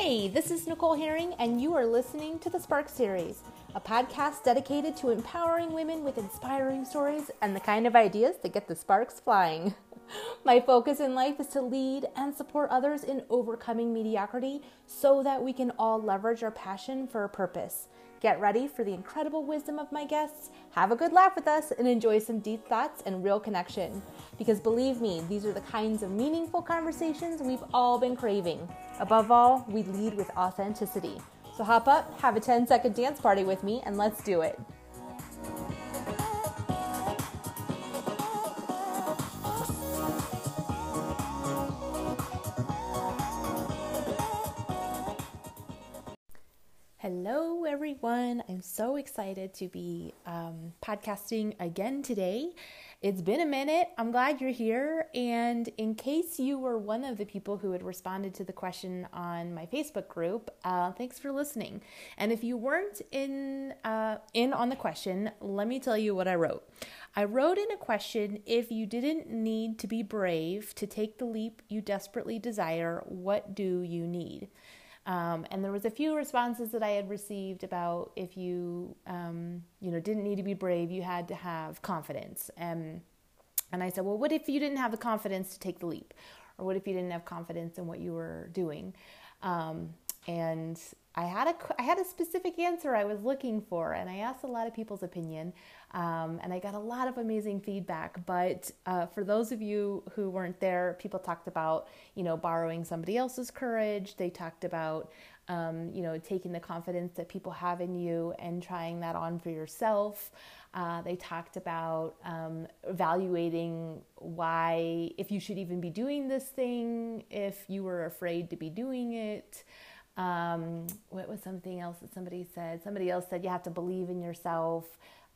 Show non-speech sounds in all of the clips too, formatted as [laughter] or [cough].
Hey, this is Nicole Herring, and you are listening to the Spark Series, a podcast dedicated to empowering women with inspiring stories and the kind of ideas that get the sparks flying. [laughs] My focus in life is to lead and support others in overcoming mediocrity so that we can all leverage our passion for a purpose. Get ready for the incredible wisdom of my guests, have a good laugh with us, and enjoy some deep thoughts and real connection. Because believe me, these are the kinds of meaningful conversations we've all been craving. Above all, we lead with authenticity. So hop up, have a 10 second dance party with me, and let's do it. Hello, everyone. I'm so excited to be um, podcasting again today. It's been a minute. I'm glad you're here. And in case you were one of the people who had responded to the question on my Facebook group, uh, thanks for listening. And if you weren't in uh, in on the question, let me tell you what I wrote. I wrote in a question: If you didn't need to be brave to take the leap you desperately desire, what do you need? Um, and there was a few responses that I had received about if you, um, you know, didn't need to be brave, you had to have confidence. And and I said, well, what if you didn't have the confidence to take the leap, or what if you didn't have confidence in what you were doing? Um, and I had a I had a specific answer I was looking for, and I asked a lot of people's opinion, um, and I got a lot of amazing feedback. But uh, for those of you who weren't there, people talked about you know borrowing somebody else's courage. They talked about um, you know taking the confidence that people have in you and trying that on for yourself. Uh, they talked about um, evaluating why if you should even be doing this thing if you were afraid to be doing it. Um, what was something else that somebody said? Somebody else said you have to believe in yourself.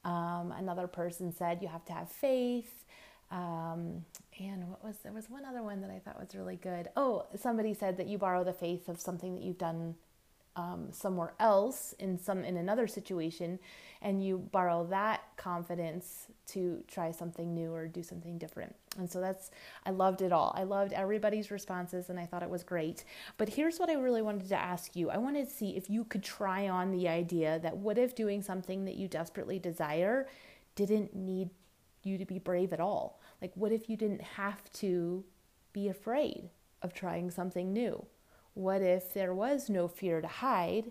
Um, another person said you have to have faith. Um, and what was there was one other one that I thought was really good. Oh, somebody said that you borrow the faith of something that you've done um, somewhere else in some in another situation, and you borrow that confidence to try something new or do something different. And so that's I loved it all. I loved everybody's responses, and I thought it was great. But here's what I really wanted to ask you. I wanted to see if you could try on the idea that what if doing something that you desperately desire didn't need you to be brave at all? Like, what if you didn't have to be afraid of trying something new? What if there was no fear to hide,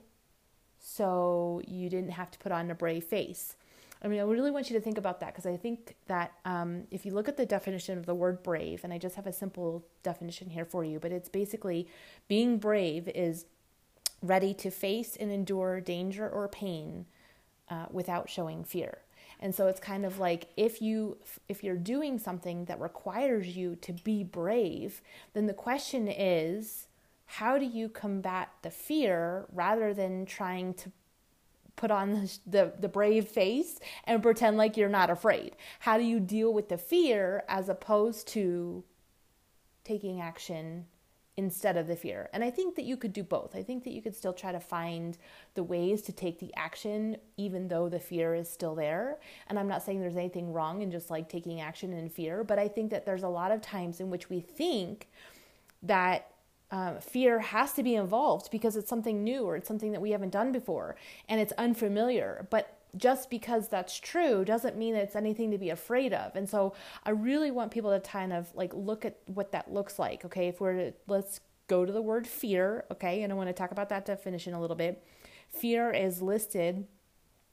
so you didn't have to put on a brave face? I mean, I really want you to think about that because I think that um, if you look at the definition of the word brave, and I just have a simple definition here for you, but it's basically being brave is ready to face and endure danger or pain uh, without showing fear. And so it's kind of like if you if you're doing something that requires you to be brave, then the question is how do you combat the fear rather than trying to put on the, the, the, brave face and pretend like you're not afraid? How do you deal with the fear as opposed to taking action instead of the fear? And I think that you could do both. I think that you could still try to find the ways to take the action even though the fear is still there. And I'm not saying there's anything wrong in just like taking action in fear, but I think that there's a lot of times in which we think that uh, fear has to be involved because it's something new or it's something that we haven't done before and it's unfamiliar. But just because that's true doesn't mean it's anything to be afraid of. And so I really want people to kind of like look at what that looks like. Okay, if we're let's go to the word fear. Okay, and I want to talk about that definition a little bit. Fear is listed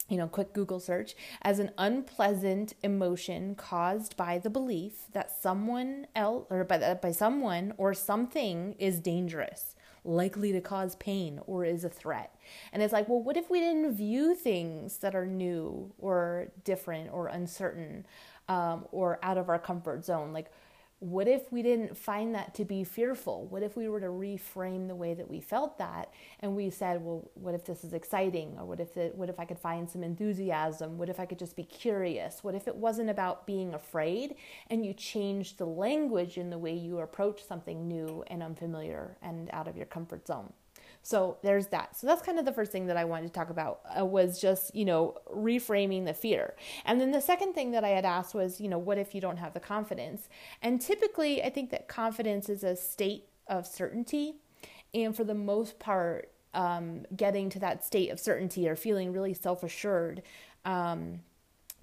you know, quick Google search, as an unpleasant emotion caused by the belief that someone else or by, by someone or something is dangerous, likely to cause pain, or is a threat. And it's like, well, what if we didn't view things that are new or different or uncertain um, or out of our comfort zone? Like, what if we didn't find that to be fearful? What if we were to reframe the way that we felt that and we said, well, what if this is exciting? Or what if it, what if I could find some enthusiasm? What if I could just be curious? What if it wasn't about being afraid and you changed the language in the way you approach something new and unfamiliar and out of your comfort zone? So there's that. So that's kind of the first thing that I wanted to talk about uh, was just, you know, reframing the fear. And then the second thing that I had asked was, you know, what if you don't have the confidence? And typically, I think that confidence is a state of certainty. And for the most part, um, getting to that state of certainty or feeling really self assured um,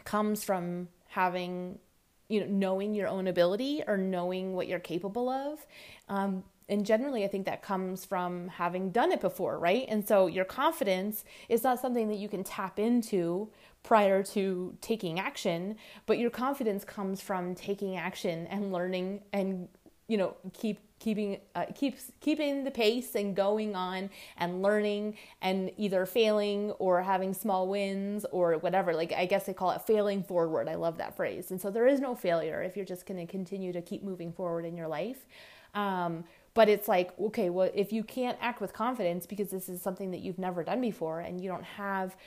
comes from having, you know, knowing your own ability or knowing what you're capable of. Um, and generally, I think that comes from having done it before, right? And so your confidence is not something that you can tap into prior to taking action, but your confidence comes from taking action and learning and you know keep keeping uh, keeps keeping the pace and going on and learning and either failing or having small wins or whatever. Like i guess they call it failing forward. I love that phrase. And so there is no failure if you're just going to continue to keep moving forward in your life. Um, but it's like okay well if you can't act with confidence because this is something that you've never done before and you don't have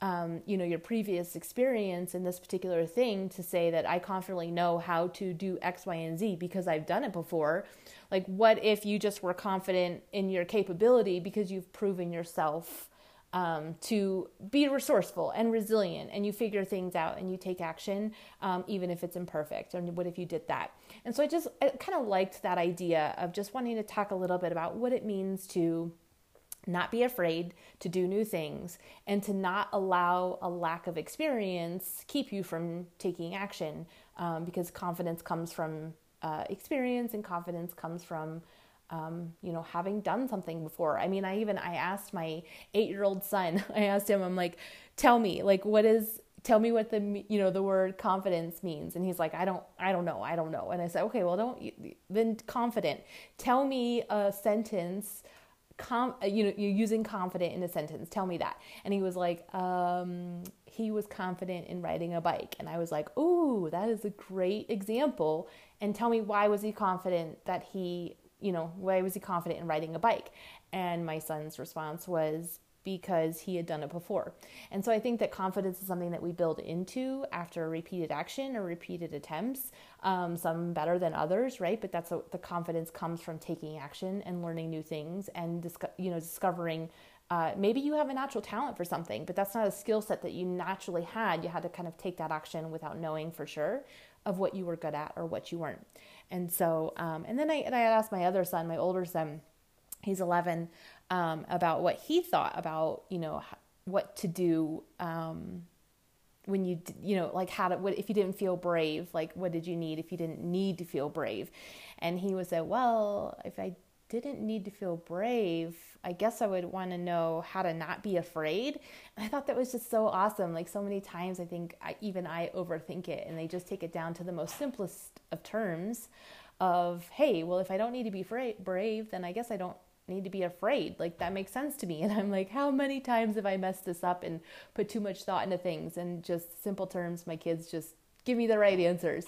um, you know your previous experience in this particular thing to say that i confidently know how to do x y and z because i've done it before like what if you just were confident in your capability because you've proven yourself um, to be resourceful and resilient and you figure things out and you take action um, even if it's imperfect and what if you did that? And so i just I kind of liked that idea of just wanting to talk a little bit about what it means to not be afraid to do new things and to not allow a lack of experience keep you from taking action um, because confidence comes from uh, experience and confidence comes from um, you know having done something before i mean i even i asked my eight year old son [laughs] i asked him i'm like tell me like what is tell me what the you know the word confidence means and he's like i don't i don't know i don't know and i said okay well don't then confident tell me a sentence com, uh, you know, you're using confident in a sentence. Tell me that. And he was like, um, he was confident in riding a bike. And I was like, ooh, that is a great example. And tell me why was he confident that he, you know, why was he confident in riding a bike? And my son's response was because he had done it before. And so I think that confidence is something that we build into after repeated action or repeated attempts, um, some better than others, right? But that's a, the confidence comes from taking action and learning new things and disco- you know discovering. Uh, maybe you have a natural talent for something, but that's not a skill set that you naturally had. You had to kind of take that action without knowing for sure of what you were good at or what you weren't. And so, um, and then I, and I asked my other son, my older son, he's 11 um, about what he thought about you know what to do um, when you you know like how to what if you didn't feel brave like what did you need if you didn't need to feel brave? And he was said well if i didn't need to feel brave i guess i would want to know how to not be afraid and i thought that was just so awesome like so many times i think I, even i overthink it and they just take it down to the most simplest of terms of hey well if i don't need to be brave then i guess i don't need to be afraid. Like that makes sense to me. And I'm like, how many times have I messed this up and put too much thought into things? And just simple terms, my kids just give me the right answers.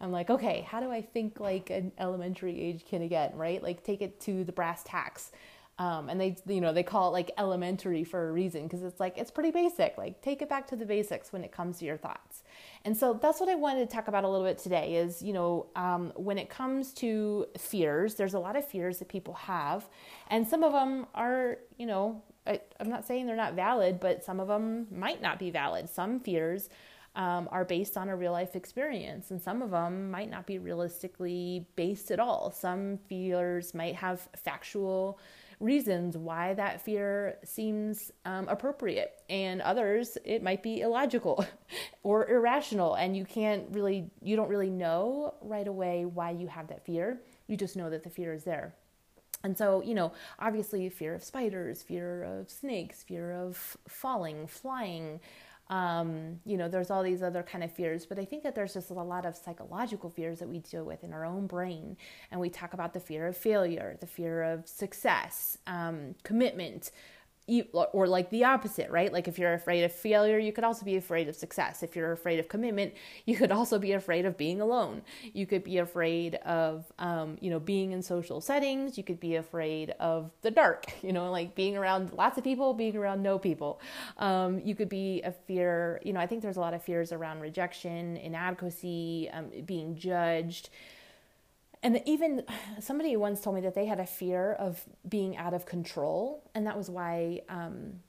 I'm like, okay, how do I think like an elementary age kid again, right? Like take it to the brass tacks. Um, and they, you know, they call it like elementary for a reason because it's like it's pretty basic. Like take it back to the basics when it comes to your thoughts. And so that's what I wanted to talk about a little bit today. Is you know, um, when it comes to fears, there's a lot of fears that people have, and some of them are, you know, I, I'm not saying they're not valid, but some of them might not be valid. Some fears. Um, are based on a real life experience, and some of them might not be realistically based at all. Some fears might have factual reasons why that fear seems um, appropriate, and others it might be illogical [laughs] or irrational, and you can't really, you don't really know right away why you have that fear. You just know that the fear is there. And so, you know, obviously, fear of spiders, fear of snakes, fear of falling, flying, um, you know, there's all these other kind of fears, but I think that there's just a lot of psychological fears that we deal with in our own brain. And we talk about the fear of failure, the fear of success, um, commitment, or like the opposite, right? Like if you're afraid of failure, you could also be afraid of success. If you're afraid of commitment, [laughs] you could also be afraid of being alone. You could be afraid of, um, you know, being in social settings. You could be afraid of the dark, [laughs] you know, like being around lots of people, being around no people. Um, you could be a fear, you know, I think there's a lot of fears around rejection, inadequacy, um, being judged and even [sighs] somebody once told me that they had a fear of being out of control. And that was why um,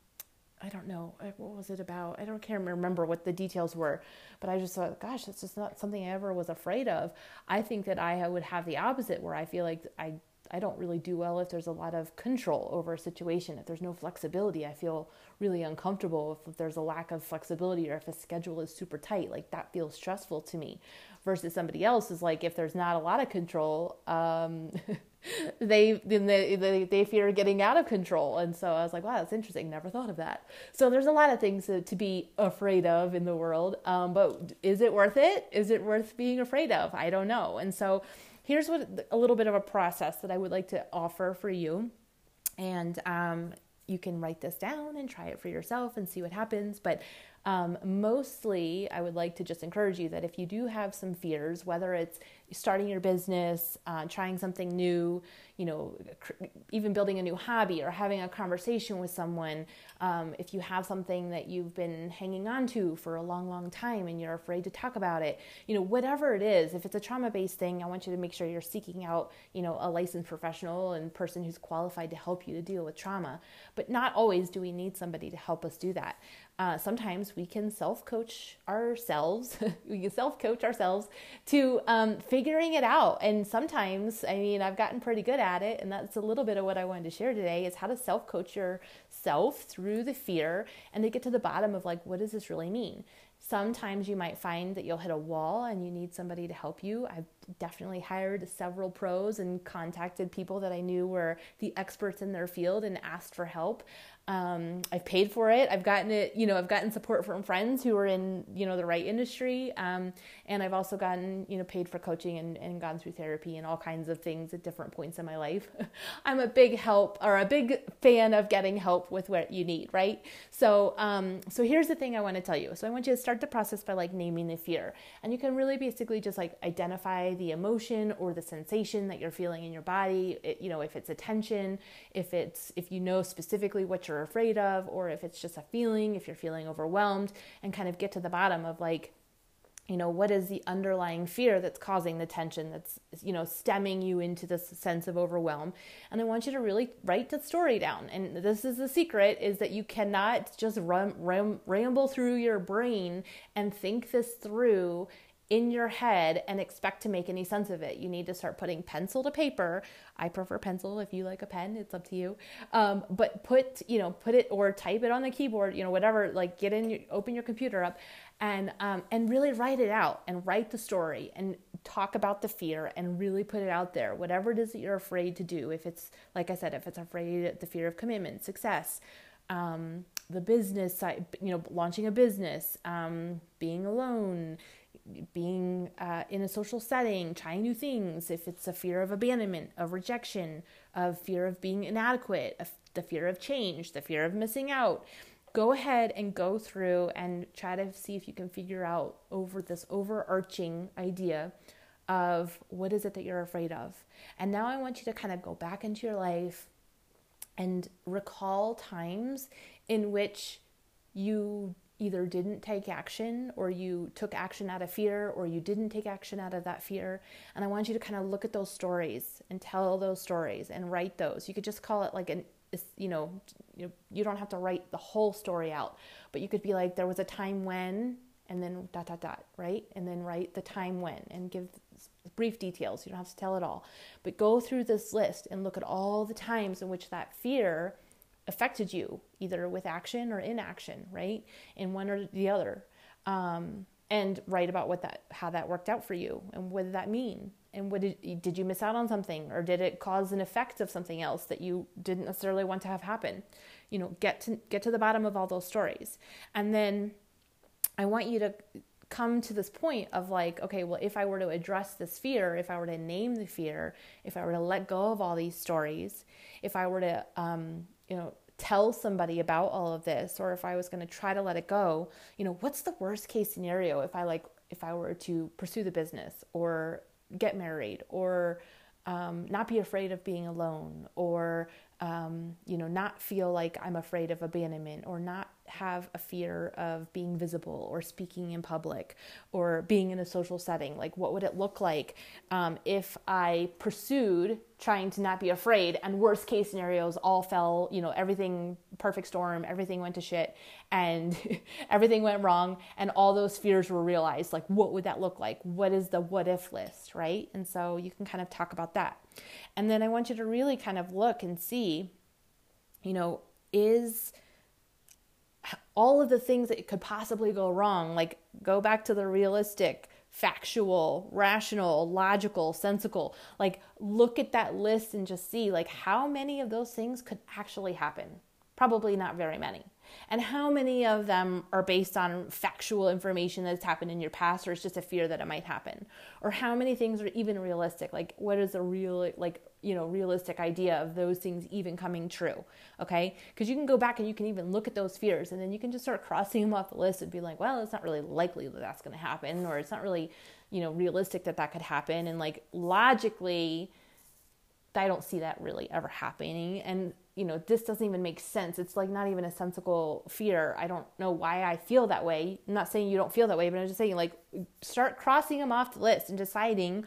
i don't know what was it about? I don't can't remember what the details were. But i just thought gosh that's just not something i ever was afraid of. I think that i would have the opposite where i feel like i I don't really do well if there's a lot of control over a situation. If there's no flexibility, I feel really uncomfortable. If, there's a lack of flexibility or if a schedule is super tight, like that feels stressful to me. Versus somebody else is like if there's not a lot of control, um, [laughs] they then they, they, they fear getting out of control. And so I was like, wow, that's interesting. Never thought of that. So there's a lot of things to, to be afraid of in the world. Um, but is it worth it? Is it worth being afraid of? I don't know. And so here's what a little bit of a process that I would like to offer for you. And um, you can write this down and try it for yourself and see what happens. But um, mostly, I would like to just encourage you that if you do have some fears, whether it's starting your business, uh, trying something new, you know, cr- even building a new hobby or having a conversation with someone, um, if you have something that you've been hanging on to for a long, long time and you're afraid to talk about it, you know, whatever it is, if it's a trauma based thing, I want you to make sure you're seeking out, you know, a licensed professional and person who's qualified to help you to deal with trauma. But not always do we need somebody to help us do that. Uh, sometimes we can self coach ourselves. [laughs] we can self coach ourselves to um, figuring it out. And sometimes, I mean, I've gotten pretty good at it, and that's a little bit of what I wanted to share today is how to self coach yourself through the fear and to get to the bottom of like, what does this really mean? Sometimes you might find that you'll hit a wall and you need somebody to help you. I've definitely hired several pros and contacted people that I knew were the experts in their field and asked for help. Um, I've paid for it. I've gotten it, you know, I've gotten support from friends who are in, you know, the right industry. Um, and I've also gotten, you know, paid for coaching and, and gone through therapy and all kinds of things at different points in my life. [laughs] I'm a big help or a big fan of getting help with what you need, right? So, um, so here's the thing I want to tell you. So I want you to start the process by like naming the fear. And you can really basically just like identify the emotion or the sensation that you're feeling in your body. It, you know, if it's a tension, if it's, if you know specifically what you're you're afraid of, or if it's just a feeling, if you're feeling overwhelmed, and kind of get to the bottom of like, you know, what is the underlying fear that's causing the tension that's, you know, stemming you into this sense of overwhelm. And I want you to really write the story down. And this is the secret is that you cannot just run, ram, ramble through your brain and think this through in your head and expect to make any sense of it. You need to start putting pencil to paper. I prefer pencil. If you like a pen, it's up to you. Um, but put, you know, put it or type it on the keyboard, you know, whatever, like get in, your, open your computer up and, um, and really write it out and write the story and talk about the fear and really put it out there. Whatever it is that you're afraid to do. If it's, like I said, if it's afraid, the fear of commitment, success, um, the business side, you know, launching a business, um, being alone, being uh, in a social setting, trying new things, if it's a fear of abandonment, of rejection, of fear of being inadequate, of the fear of change, the fear of missing out, go ahead and go through and try to see if you can figure out over this overarching idea of what is it that you're afraid of. And now I want you to kind of go back into your life and recall times in which you either didn't take action or you took action out of fear or you didn't take action out of that fear. And I want you to kind of look at those stories and tell those stories and write those. You could just call it like an you know, you, you don't have to write the whole story out, but you could be like, there was a time when, and then dot, dot, dot, right? And then write the time when and give brief details. You don't have to tell it all, but go through this list and look at all the times in which that fear affected you either with action or inaction right? In one or the other. Um, and write about what that how that worked out for you and what did that mean? And what did, did you miss out on something or did it cause an effect of something else that you didn't necessarily want to have happen? You know get to get to the bottom of all those stories. And then i want you to come to this point of like okay well if i were to address this fear if i were to name the fear if i were to let go of all these stories if i were to um, you know, tell somebody about all of this or if I was going to try to let it go, you know, what's the worst case scenario if I like if I were to pursue the business or get married or um, not be afraid of being alone or um, you know not feel like I'm afraid of abandonment or not have a fear of being visible or speaking in public or being in a social setting. Like, what would it look like um, if I pursued trying to not be afraid and worst case scenarios all fell, you know, everything perfect storm, everything went to shit and [laughs] everything went wrong and all those fears were realized. Like, what would that look like? What is the what if list, right? And so you can kind of talk about that. And then I want you to really kind of look and see, you know, is all of the things that could possibly go wrong, like go back to the realistic, factual, rational, logical, sensical. Like look at that list and just see like how many of those things could actually happen. Probably not very many. And how many of them are based on factual information that's happened in your past or it's just a fear that it might happen? Or how many things are even realistic? Like what is a real like you know realistic idea of those things even coming true okay because you can go back and you can even look at those fears and then you can just start crossing them off the list and be like well it's not really likely that that's going to happen or it's not really you know realistic that that could happen and like logically i don't see that really ever happening and you know this doesn't even make sense. It's like not even a sensible fear. I don't know why i feel that way. I'm not saying you don't feel that way but i'm just saying like start crossing them off the list and deciding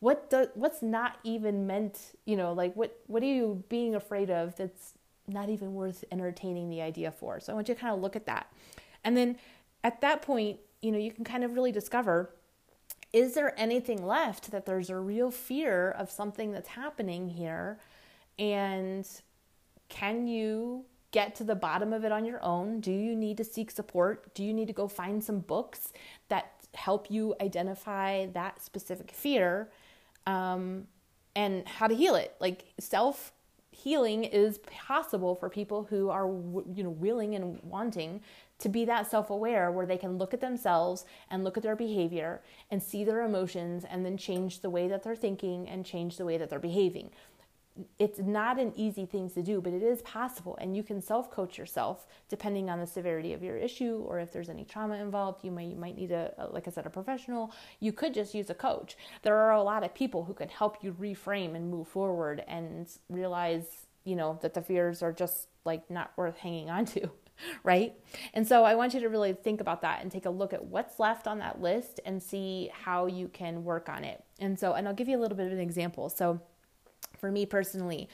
what what's not even meant you know like what what are you being afraid of that's not even worth entertaining the idea for? So i want you to kind of look at that. And then at that point you know you can kind of really discover is there anything left that there's a real fear of something that's happening here? And can you get to the bottom of it on your own? Do you need to seek support? Do you need to go find some books that help you identify that specific fear um, and how to heal it. Like self healing is possible for people who are you know willing and wanting to be that self-aware where they can look at themselves and look at their behavior and see their emotions and then change the way that they're thinking and change the way that they're behaving it's not an easy thing to do, but it is possible. And you can self coach yourself depending on the severity of your issue or if there's any trauma involved. You might, you might need a, like I said, a professional. You could just use a coach. There are a lot of people who can help you reframe and move forward and realize, you know, that the fears are just like not worth hanging on to. [laughs] Right. And so I want you to really think about that and take a look at what's left on that list and see how you can work on it. And so, and I'll give you a little bit of an example. So, for me personally,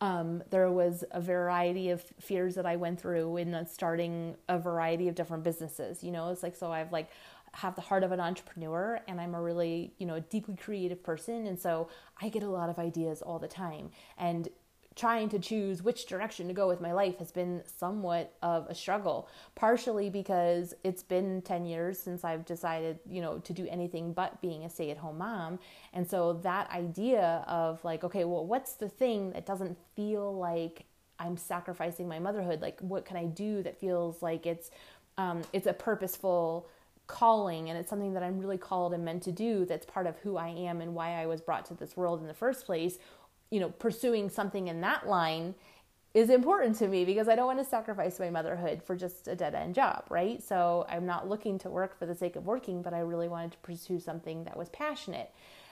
um, there was a variety of fears that I went through in starting a variety of different businesses. You know, it's like so I've like have the heart of an entrepreneur and I'm a really, you know, deeply creative person and so I get a lot of ideas all the time. And trying to choose which direction to go with my life has been somewhat of a struggle partially because it's been 10 years since I've decided, you know, to do anything but being a stay-at-home mom. And so that idea of like, okay, well, what's the thing that doesn't feel like I'm sacrificing my motherhood? Like what can I do that feels like it's um, it's a purposeful calling and it's something that I'm really called and meant to do that's part of who I am and why I was brought to this world in the first place you know, pursuing something in that line is important to me because I don't want to sacrifice my motherhood for just a dead end job, right? So I'm not looking to work for the sake of working, but I really wanted to pursue something that was passionate.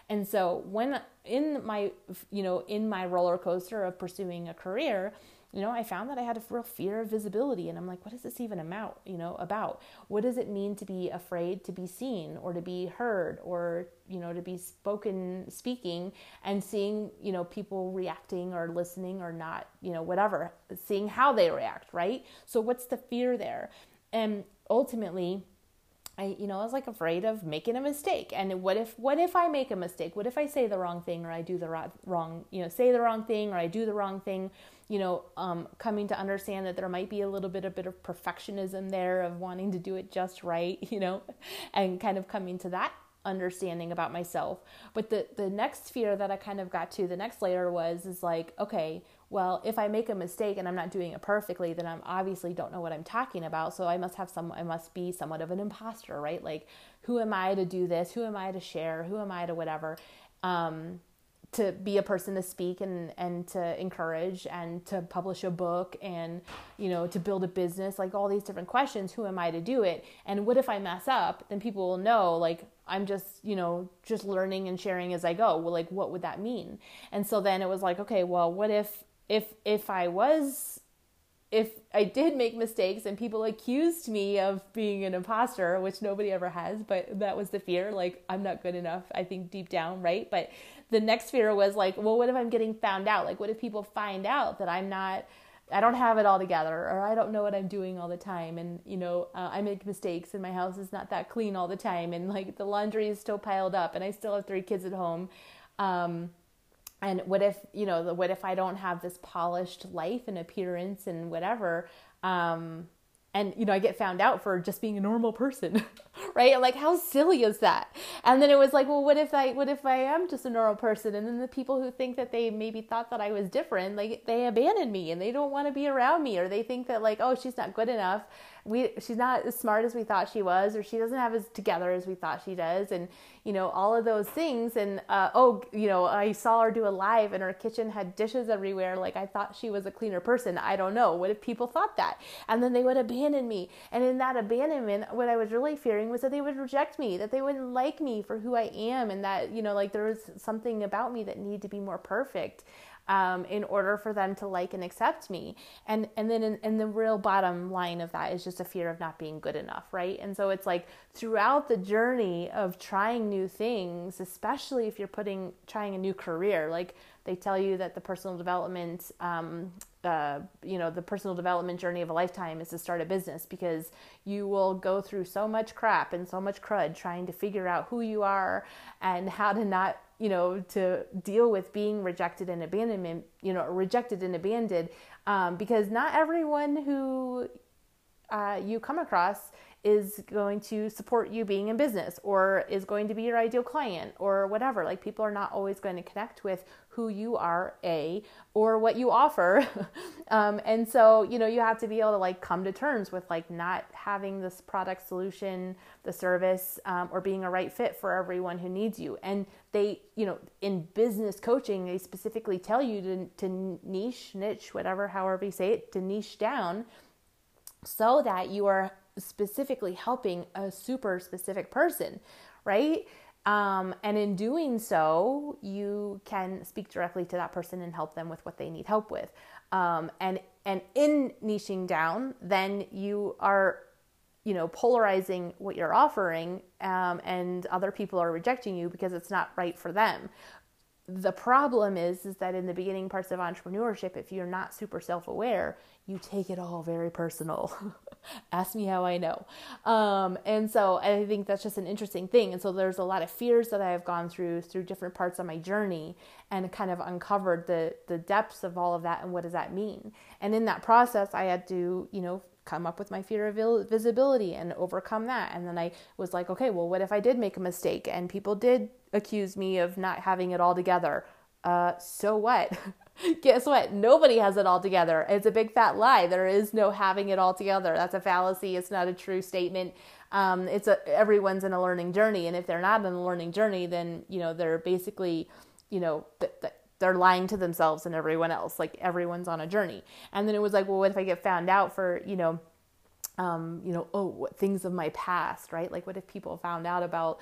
And so when in my you know, in my roller coaster of pursuing a career, you know, I found that I had a real fear of visibility. And I'm like, what is this even about? You know, about what does it mean to be afraid to be seen or to be heard or, you know, to be spoken, speaking and seeing, you know, people reacting or listening or not, you know, whatever, seeing how they react, right? So what's the fear there? And ultimately, I, you know, I was like afraid of making a mistake. And what if, what if I make a mistake? What if I say the wrong thing or I do the wrong, you know, say the wrong thing or I do the wrong thing? you know, um, coming to understand that there might be a little bit, a bit of perfectionism there of wanting to do it just right, [laughs] you know, and kind of coming to that understanding about myself. But the the next fear that I kind of got to, the next layer was is like, okay, well, if I make a mistake and I'm not doing it perfectly, then I'm obviously don't know what I'm talking about. So I must have some I must be somewhat of an imposter, right? Like, who am I to do this? Who am I to share? Who am I to whatever? Um, to be a person to speak and and to encourage and to publish a book and you know to build a business like all these different questions who am i to do it and what if i mess up then people will know like i'm just you know just learning and sharing as i go well like what would that mean and so then it was like okay well what if if if i was if I did make mistakes and people accused me of being an imposter, which nobody ever has, but that was the fear like, I'm not good enough, I think deep down, right? But the next fear was like, well, what if I'm getting found out? Like, what if people find out that I'm not. I don't have it all together, or I don't know what I'm doing all the time, and you know uh, I make mistakes, and my house is not that clean all the time, and like the laundry is still piled up, and I still have three kids at home. Um, and what if you know the what if i don't have this polished life and appearance and whatever um and you know i get found out for just being a normal person [laughs] right? Like how silly is that? And then it was like well what if i what if i am just a normal person? And then the people who think that they maybe thought that i was different like they abandon me and they don't want to be around me or they think that like oh she's not good enough we she's not as smart as we thought she was or she doesn't have as together as we thought she does and you know all of those things and uh, oh you know i saw her do a live and her kitchen had dishes everywhere like i thought she was a cleaner person i don't know what if people thought that? And then they would abandon me and in that abandonment what i was really fearing was that they would reject me that they wouldn't like me for who i am and that you know like there was something about me that needed to be more perfect um, in order for them to like and accept me. And and then in, in, the real bottom line of that is just a fear of not being good enough, right? And so it's like throughout the journey of trying new things, especially if you're putting trying a new career, like they tell you that the personal development um, uh, you know the personal development journey of a lifetime is to start a business because you will go through so much crap and so much crud trying to figure out who you are and how to not you know, to deal with being rejected and abandonment, you know, rejected and abandoned, um, because not everyone who uh, you come across is going to support you being in business or is going to be your ideal client or whatever. Like people are not always going to connect with who you are, A, or what you offer. [laughs] um, and so, you know, you have to be able to like come to terms with like not having this product solution, the service, um, or being a right fit for everyone who needs you. And they, you know, in business coaching, they specifically tell you to, to niche, niche, whatever, however you say it, to niche down so that you are specifically helping a super specific person, right? Um, and in doing so, you can speak directly to that person and help them with what they need help with. Um, and and in niching down, then you are, you know, polarizing what you're offering, um, and other people are rejecting you because it's not right for them the problem is is that in the beginning parts of entrepreneurship if you're not super self-aware you take it all very personal. [laughs] Ask me how i know. Um, and so i think that's just an interesting thing. And so there's a lot of fears that i have gone through through different parts of my journey and kind of uncovered the the depths of all of that and what does that mean. And in that process i had to you know come up with my fear of visibility and overcome that. And then I was like, okay, well, what if I did make a mistake? And people did accuse me of not having it all together? Uh, so what? [laughs] Guess what? Nobody has it all together. It's a big fat lie. There is no having it all together. That's a fallacy. It's not a true statement. Um, it's a everyone's in a learning journey, and if they're not in a learning journey, then you know they're basically, you know, th- th- they're lying to themselves and everyone else. Like everyone's on a journey. And then it was like, well, what if I get found out for, you know, um, you know, oh, things of my past, right? Like, what if people found out about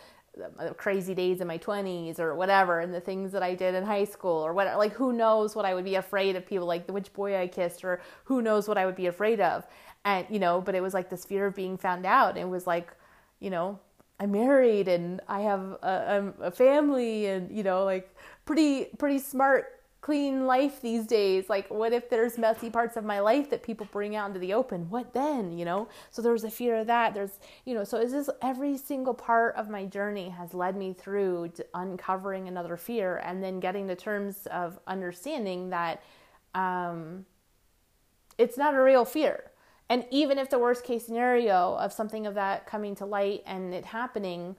crazy days in my 20s or whatever and the things that I did in high school or what like who knows what I would be afraid of people like which boy I kissed or who knows what I would be afraid of. And you know but it was like this fear of being found out. It was like you know I'm married and I have a, a family and you know like pretty pretty smart clean life these days. Like what if there's messy parts of my life that people bring out into the open? What then you know? So there's a fear of that. There's you know so is this every single part of my journey has led me through uncovering another fear and then getting to terms of understanding that um, it's not a real fear. And even if the worst case scenario of something of that coming to light and it happening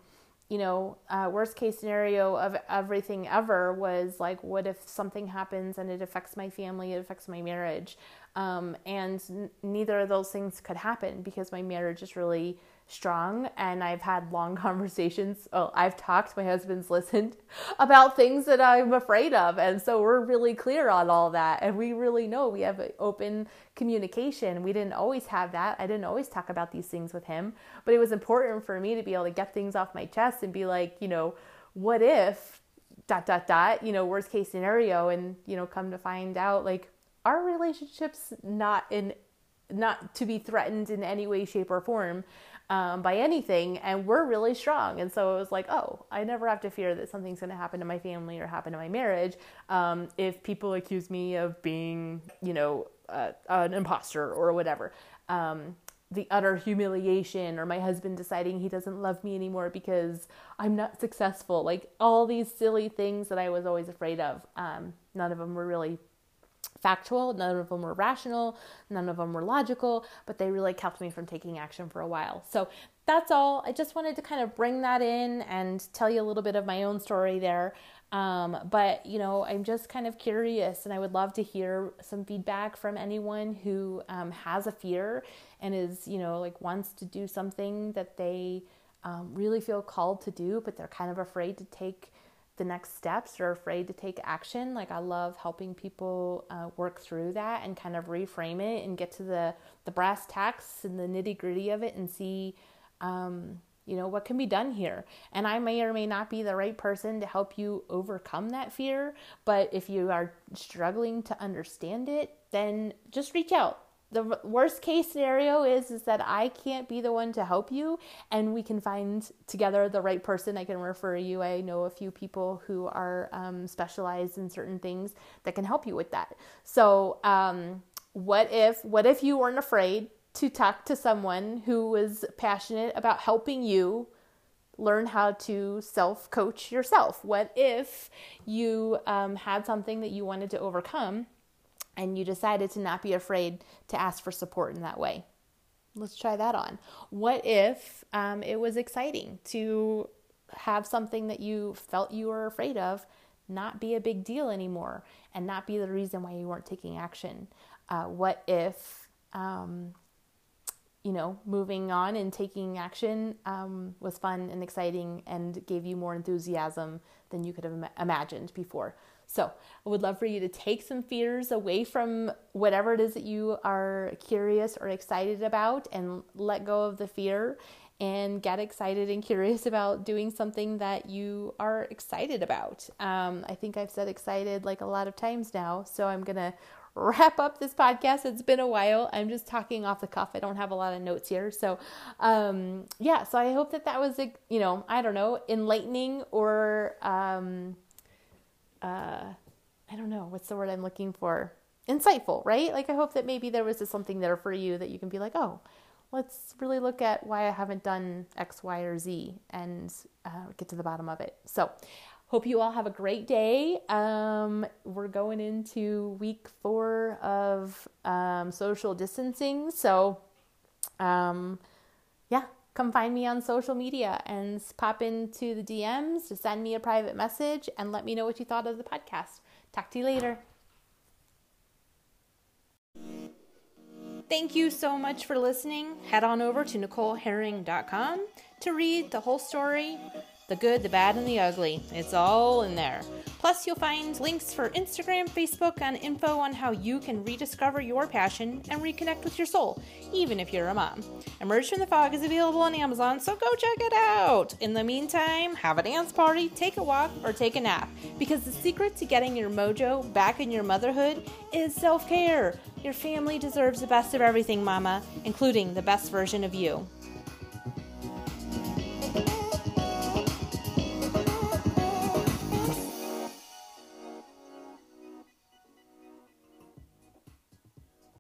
you know, uh, worst case scenario of everything ever was like, what if something happens and it affects my family, it affects my marriage? Um, and n- neither of those things could happen because my marriage is really strong and I've had long [laughs] conversations. Oh, I've talked, my husband's listened [laughs] about things that I'm afraid of. And so we're really clear on all that. And we really know we have open communication. We didn't always have that. I didn't always talk about these things with him, but it was important for me to be able to get things off my chest and be like, you know, what if dot dot dot, you know, worst case scenario and, you know, come to find out like our relationship's not in not to be threatened in any way, shape, or form um, by anything, and we're really strong. And so it was like, oh, I never have to fear that something's going to happen to my family or happen to my marriage um, if people accuse me of being, you know, uh, an imposter or whatever. Um, the utter humiliation or my husband deciding he doesn't love me anymore because I'm not successful. Like all these silly things that I was always afraid of. Um, none of them were really factual, none of them were rational, none of them were logical, but they really kept me from taking action for a while. So that's all. I just wanted to kind of bring that in and tell you a little bit of my own story there. Um, but you know, I'm just kind of curious, and I would love to hear some feedback from anyone who um, has a fear and is, you know, like wants to do something that they um, really feel called to do, but they're kind of afraid to take the next steps or afraid to take action. Like I love helping people uh, work through that and kind of reframe it and get to the the brass tacks and the nitty gritty of it and see um, you know what can be done here and i may or may not be the right person to help you overcome that fear but if you are struggling to understand it then just reach out the worst case scenario is is that I can't be the one to help you and we can find together the right person I can refer you I know a few people who are um, specialized in certain things that can help you with that so um, what if what if you weren't afraid to talk to someone who was passionate about helping you learn how to self coach yourself? What if you um, had something that you wanted to overcome and you decided to not be afraid to ask for support in that way? Let's try that on. What if um, it was exciting to have something that you felt you were afraid of not be a big deal anymore and not be the reason why you weren't taking action? Uh, what if um, you know, moving on and taking action um, was fun and exciting and gave you more enthusiasm than you could have Im- imagined before. So, I would love for you to take some fears away from whatever it is that you are curious or excited about and let go of the fear and get excited and [laughs] curious about doing something that you are excited about. Um, I think I've said excited like a lot of times now, so I'm going to wrap up this podcast. It's been a while. I'm just talking off the cuff. I don't have a lot of notes here. So, um, yeah, so I hope that that was, you know, I don't know, enlightening or, um, uh, I don't know, what's the word I'm looking for? Insightful, right? Like, I hope that maybe there was just something there for you that you can be like, oh, let's really look at why I haven't done X, Y, or Z and uh, get to the bottom of it. So, Hope you all have a great day. Um, we're going into week four of um, social distancing. So, um, yeah, come find me on social media and pop into the DMs to send me a private message and let me know what you thought of the podcast. Talk to you later. Thank you so much for listening. Head on over to NicoleHerring.com to read the whole story the good, the bad, and the ugly. It's all in there. Plus, you'll find links for Instagram, Facebook, and info on how you can rediscover your passion and reconnect with your soul, even if you're a mom. Emerge from the Fog is available on Amazon, so go check it out. In the meantime, have a dance party, take a walk, or take a nap, because the secret to getting your mojo back in your motherhood is self care. Your family deserves the best of everything, Mama, including the best version of you.